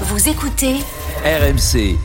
Vous écoutez RMC.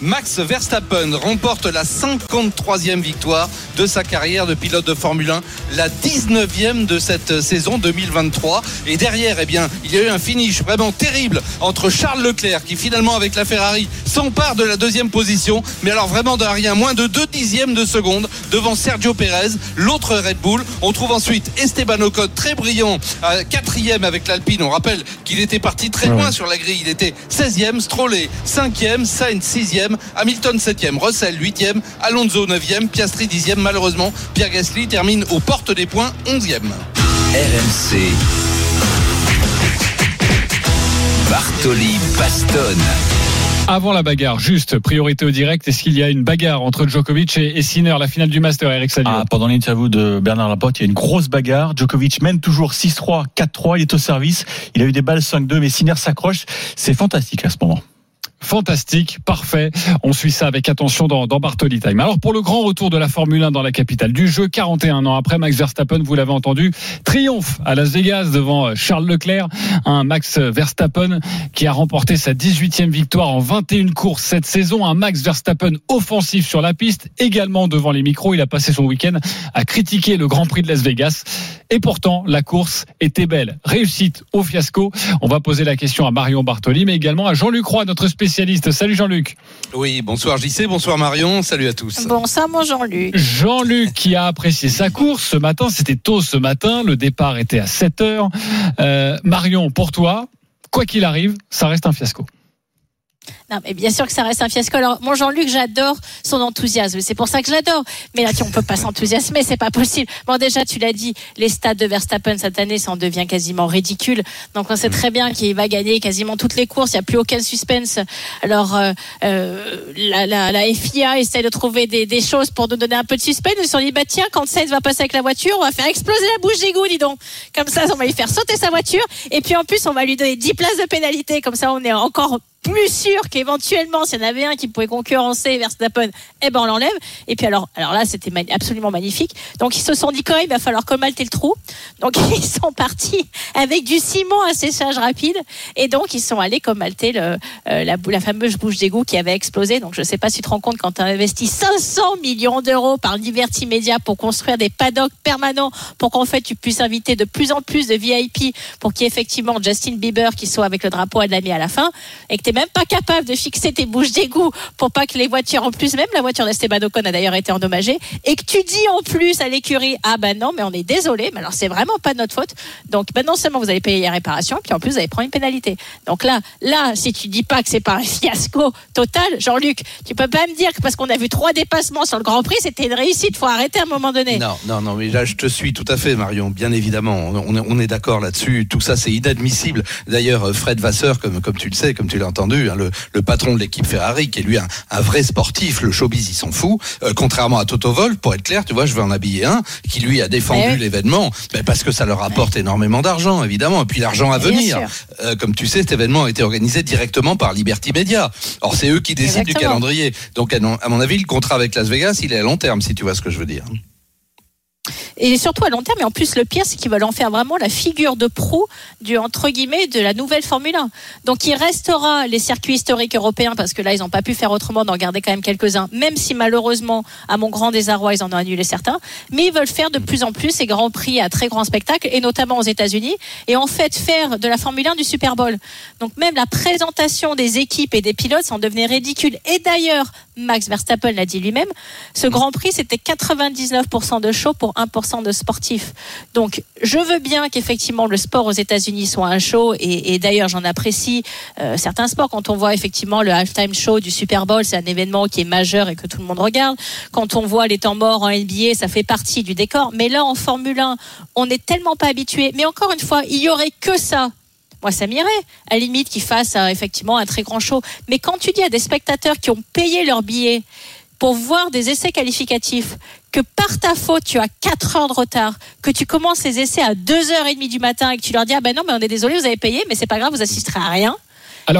Max Verstappen remporte la 53e victoire de sa carrière de pilote de Formule 1, la 19e de cette saison 2023. Et derrière, eh bien, il y a eu un finish vraiment terrible entre Charles Leclerc qui finalement avec la Ferrari s'empare de la deuxième position, mais alors vraiment de rien, moins de 2 dixièmes de seconde devant Sergio Perez, l'autre Red Bull. On trouve ensuite Esteban Ocon très brillant, à quatrième avec l'Alpine. On rappelle qu'il était parti très loin sur la grille. Il était 16e, Stroll 5e, Sainz 6e, Hamilton 7e, Russell 8e, Alonso 9e, Piastri 10e. Malheureusement, Pierre Gasly termine aux portes des points 11e. RMC. Bartoli Bastonne. Avant la bagarre, juste priorité au direct, est-ce qu'il y a une bagarre entre Djokovic et, Sinner, la finale du Master, Eric Salio ah, Pendant l'interview de Bernard Laporte, il y a une grosse bagarre. Djokovic mène toujours 6-3, 4-3, il est au service. Il a eu des balles 5-2, mais Sinner s'accroche. C'est fantastique à ce moment fantastique, parfait. On suit ça avec attention dans, Bartoli Time. Alors pour le grand retour de la Formule 1 dans la capitale du jeu, 41 ans après, Max Verstappen, vous l'avez entendu, triomphe à Las Vegas devant Charles Leclerc, un Max Verstappen qui a remporté sa 18e victoire en 21 courses cette saison, un Max Verstappen offensif sur la piste, également devant les micros. Il a passé son week-end à critiquer le Grand Prix de Las Vegas. Et pourtant, la course était belle. Réussite au fiasco. On va poser la question à Marion Bartoli, mais également à Jean-Luc Roy, notre spécialiste. Salut Jean-Luc. Oui, bonsoir JC, bonsoir Marion, salut à tous. Bonsoir mon Jean-Luc. Jean-Luc qui a apprécié sa course ce matin, c'était tôt ce matin, le départ était à 7 heures. Euh, Marion, pour toi, quoi qu'il arrive, ça reste un fiasco. Non, mais bien sûr que ça reste un fiasco. Alors, mon Jean-Luc, j'adore son enthousiasme. C'est pour ça que je l'adore. Mais là, on peut pas s'enthousiasmer, c'est pas possible. Bon, déjà, tu l'as dit, les stades de Verstappen cette année, ça en devient quasiment ridicule. Donc, on sait très bien qu'il va gagner quasiment toutes les courses. Il n'y a plus aucun suspense. Alors, euh, euh, la, la, la, FIA essaie de trouver des, des, choses pour nous donner un peu de suspense. Ils se sont dit, bah tiens, quand Sainz va passer avec la voiture, on va faire exploser la bouche d'égout, dis donc. Comme ça, on va lui faire sauter sa voiture. Et puis, en plus, on va lui donner 10 places de pénalité. Comme ça, on est encore plus sûr qu'éventuellement, s'il y en avait un qui pouvait concurrencer Verstappen, eh ben on l'enlève. Et puis alors, alors là, c'était absolument magnifique. Donc ils se sont dit quand il va falloir colmater le trou. Donc ils sont partis avec du ciment à séchage rapide. Et donc ils sont allés colmater le, euh, la, fameuse bouche d'égout qui avait explosé. Donc je sais pas si tu te rends compte quand tu as investi 500 millions d'euros par Liberty Media pour construire des paddocks permanents pour qu'en fait tu puisses inviter de plus en plus de VIP pour qu'il y ait effectivement Justin Bieber qui soit avec le drapeau à la à la fin même pas capable de fixer tes bouches d'égout pour pas que les voitures, en plus, même la voiture d'Esteban Ocon a d'ailleurs été endommagée, et que tu dis en plus à l'écurie, ah ben non, mais on est désolé, mais alors c'est vraiment pas de notre faute. Donc ben non seulement vous allez payer les réparations, puis en plus vous allez prendre une pénalité. Donc là, là, si tu dis pas que c'est pas un fiasco total, Jean-Luc, tu peux pas me dire que parce qu'on a vu trois dépassements sur le Grand Prix, c'était une réussite. Faut arrêter à un moment donné. Non, non, non, mais là je te suis tout à fait, Marion. Bien évidemment, on, on est d'accord là-dessus. Tout ça, c'est inadmissible. D'ailleurs, Fred Vasseur, comme comme tu le sais, comme tu l'as entendu, hein, le, le, patron de l'équipe Ferrari, qui est lui un, un, vrai sportif, le showbiz, il s'en fout. Euh, contrairement à Toto Wolff, pour être clair, tu vois, je veux en habiller un, qui lui a défendu l'événement, mais parce que ça leur apporte énormément d'argent, évidemment, et puis l'argent à venir. Euh, comme tu sais, cet événement a été organisé directement par Liberty Media. Or, c'est eux qui décident du calendrier. Donc, à mon avis, le contrat avec Las Vegas, il est à long terme, si tu vois ce que je veux dire et surtout à long terme. Et en plus, le pire, c'est qu'ils veulent en faire vraiment la figure de proue du entre guillemets de la nouvelle Formule 1. Donc, il restera les circuits historiques européens parce que là, ils n'ont pas pu faire autrement d'en garder quand même quelques-uns, même si malheureusement, à mon grand désarroi, ils en ont annulé certains. Mais ils veulent faire de plus en plus ces grands prix à très grand spectacle, et notamment aux États-Unis, et en fait faire de la Formule 1 du Super Bowl. Donc, même la présentation des équipes et des pilotes s'en devenait ridicule. Et d'ailleurs, Max Verstappen l'a dit lui-même, ce Grand Prix, c'était 99% de show pour 1% de sportifs. Donc, je veux bien qu'effectivement le sport aux États-Unis soit un show, et, d'ailleurs, j'en apprécie euh, certains sports. Quand on voit effectivement le halftime show du Super Bowl, c'est un événement qui est majeur et que tout le monde regarde. Quand on voit les temps morts en NBA, ça fait partie du décor. Mais là, en Formule 1, on n'est tellement pas habitué. Mais encore une fois, il y aurait que ça moi ça m'irait, à la limite qu'ils fassent euh, effectivement un très grand show. Mais quand tu dis à des spectateurs qui ont payé leur billet pour voir des essais qualificatifs, que par ta faute tu as 4 heures de retard, que tu commences les essais à 2h30 du matin et que tu leur dis ah ben non mais on est désolé vous avez payé mais c'est pas grave vous assisterez à rien.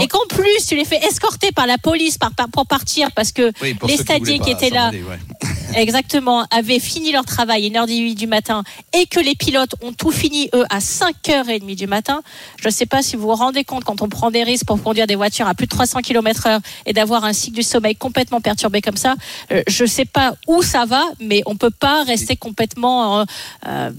et qu'en plus tu les fais escorter par la police par, pour partir parce que les stadiers qui, étaient là exactement, avaient fini leur travail à 1h18 du matin et que les pilotes ont tout fini, eux, à 5h30 du matin, je ne sais pas si vous vous rendez compte quand on prend des risques pour conduire des voitures à plus de 300 km heure et d'avoir un cycle du sommeil complètement perturbé comme ça, euh, je ne sais pas où ça va, mais on ne peut pas rester complètement... Euh, euh,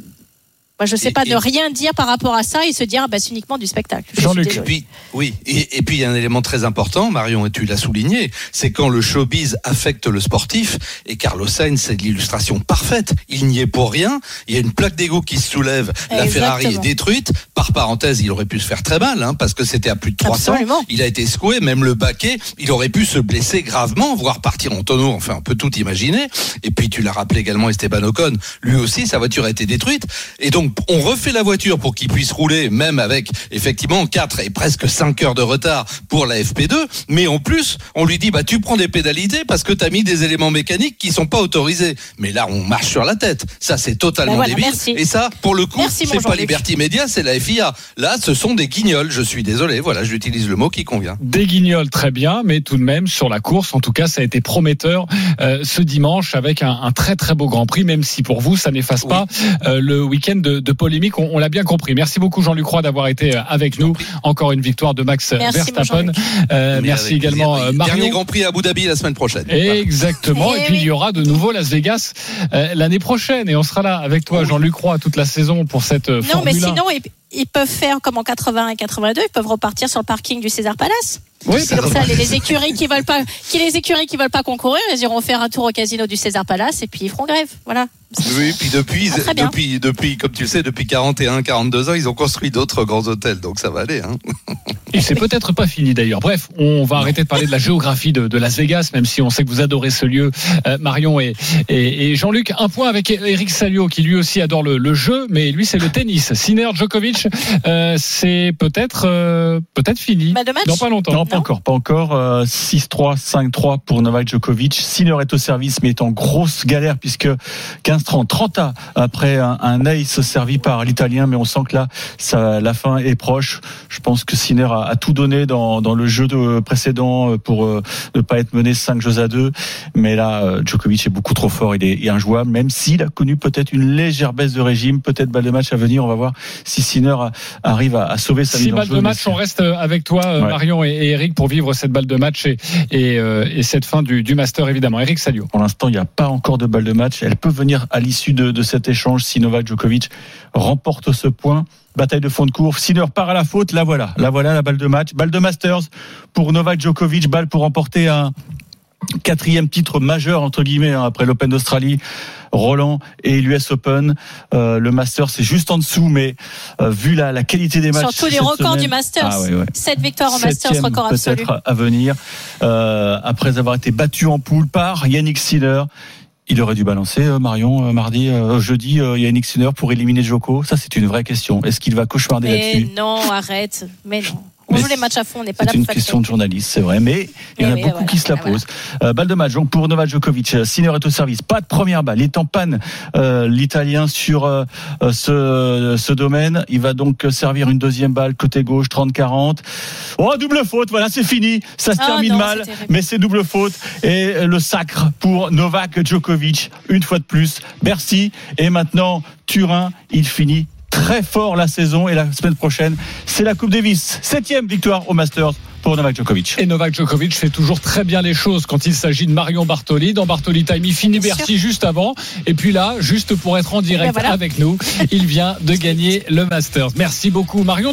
moi, je sais Et- pas et- de rien dire par rapport à ça et se dire, ah, bah, c'est uniquement du spectacle. Jean-Luc, Et désolée. puis, oui, et, et puis il y a un élément très important, Marion, et tu l'as souligné, c'est quand le showbiz affecte le sportif, et Carlos Sainz, c'est l'illustration parfaite. Il n'y est pour rien, il y a une plaque d'égout qui se soulève, la Ferrari est détruite, par parenthèse, il aurait pu se faire très mal, hein, parce que c'était à plus de 300, Absolument. il a été secoué, même le baquet, il aurait pu se blesser gravement, voire partir en tonneau, enfin on peut tout imaginer, et puis tu l'as rappelé également Esteban Ocon, lui aussi sa voiture a été détruite, et donc on refait la voiture pour qu'il puisse rouler, même avec effectivement 4 et presque 5 heures de retard pour la FP2, mais en plus on lui dit bah tu prends des pédalités parce que tu as mis des éléments mécaniques qui sont pas autorisés. Mais là on marche sur la tête, ça c'est totalement Ben voilà, débile, merci. et ça pour le coup c'est pas. Liberty Media, c'est la FIA. Là ce sont des guignols, je suis désolé, voilà j'utilise le mot qui convient. Des guignols, très bien, mais tout de même sur la course, en tout cas, ça a été prometteur euh, ce dimanche avec un, un très très beau Grand Prix, même si pour vous ça n'efface Oui. pas euh, le week-end de, de polémique. On, on l'a bien compris. Merci beaucoup Jean-Luc Roy d'avoir été euh, avec nous. Encore une victoire de Max Merci, mon Verstappen. Euh, merci également plaisir. euh, Dernier Marion. Grand Prix à Abu Dhabi la semaine prochaine. Exactement. Eh Et puis oui. il y aura de nouveau Las Vegas euh, l'année prochaine. Et on sera là avec toi, Oui. Jean-Luc Roy, toute la saison pour cette euh, Non, mais Formule 1. sinon, ils, ils peuvent faire comme en 81 et 82, ils peuvent repartir sur le parking du César Palace. Oui, Ça Comme ça, les, les écuries qui veulent pas, qui les écuries qui veulent pas concourir, ils iront faire un tour au casino du César Palace et puis ils feront grève. Voilà. Oui, puis depuis, Ah, depuis, depuis, comme tu le sais, depuis 41, 42 ans, ils ont construit d'autres grands hôtels, donc ça va aller. Hein. Et c'est peut-être pas fini d'ailleurs. Bref, on va arrêter de parler de la géographie de, de Las Vegas, même si on sait que vous adorez ce lieu, euh, Marion et, et, et Jean-Luc. Un point avec Eric Salio, qui lui aussi adore le, le jeu, mais lui c'est le tennis. Sinner Djokovic, euh, c'est peut-être euh, peut-être fini. Match Dans pas longtemps. Non, pas Non. encore, pas encore. Euh, 6-3, 5-3 pour Novak Djokovic. Sinner est au service, mais est en grosse galère puisque 15-30, 30 A après un, un ace servi par l'Italien, mais on sent que là, ça, la fin est proche. Je pense que Sinner a, a tout donné dans, dans le jeu de, précédent pour euh, ne pas être mené 5 jeux à 2. Mais là, euh, Djokovic est beaucoup trop fort, il est, il est injouable, même s'il a connu peut-être une légère baisse de régime, peut-être balle de match à venir. On va voir si Sinner arrive à, à sauver sa mise en balles jeu, de match, on reste avec toi, euh, Ouais. Marion et, et Eric, pour vivre cette balle de match et, et, euh, et cette fin du, du Master, évidemment. Eric Salio. Pour l'instant, il n'y a pas encore de balle de match. Elle peut venir à l'issue de, de cet échange si Novak Djokovic remporte ce point. Bataille de fond de course. Sinner part à la faute. La voilà. La voilà, la balle de match. Balle de Masters pour Novak Djokovic. Balle pour remporter un quatrième titre majeur, entre guillemets, hein, après l'Open d'Australie. Roland et l'US Open. Euh, le Masters, c'est juste en dessous, mais euh, vu la, la qualité des matchs. Surtout les records semaine- du Masters. Ah, ouais, ouais. 7 victoires en Masters, record absolu. peut-être à venir. Euh, après avoir été battu en poule par Yannick Sinner. Il aurait dû balancer euh, Marion euh, mardi, euh, jeudi euh, Yannick Sinner pour éliminer Joko? Ça, c'est une vraie question. Est-ce qu'il va cauchemarder Mais là-dessus? non, arrête. Mais non. On joue les matchs à fond, on n'est pas là C'est une question de journaliste, c'est vrai, mais il y en a Mais oui, beaucoup qui se la posent. Euh, balle de match donc pour Novak Djokovic. Euh, Sinner est au service. Pas de première balle. Il est en panne, euh, l'Italien sur ce, ce domaine. Il va donc servir une deuxième balle côté gauche, 30-40. Oh, double faute. Voilà, c'est fini. Ça se Ah termine mal, mais c'est double faute et le sacre pour Novak Djokovic une fois de plus. Bercy et maintenant Turin. Il finit très fort la saison et la semaine prochaine, c'est la Coupe Davis. Septième victoire au Masters pour Novak Djokovic. Et Novak Djokovic fait toujours très bien les choses quand il s'agit de Marion Bartoli. Dans Bartoli Time, il finit Bercy juste avant. Et puis là, juste pour être en direct Ben voilà. avec nous, il vient de gagner le Masters. Merci beaucoup Marion.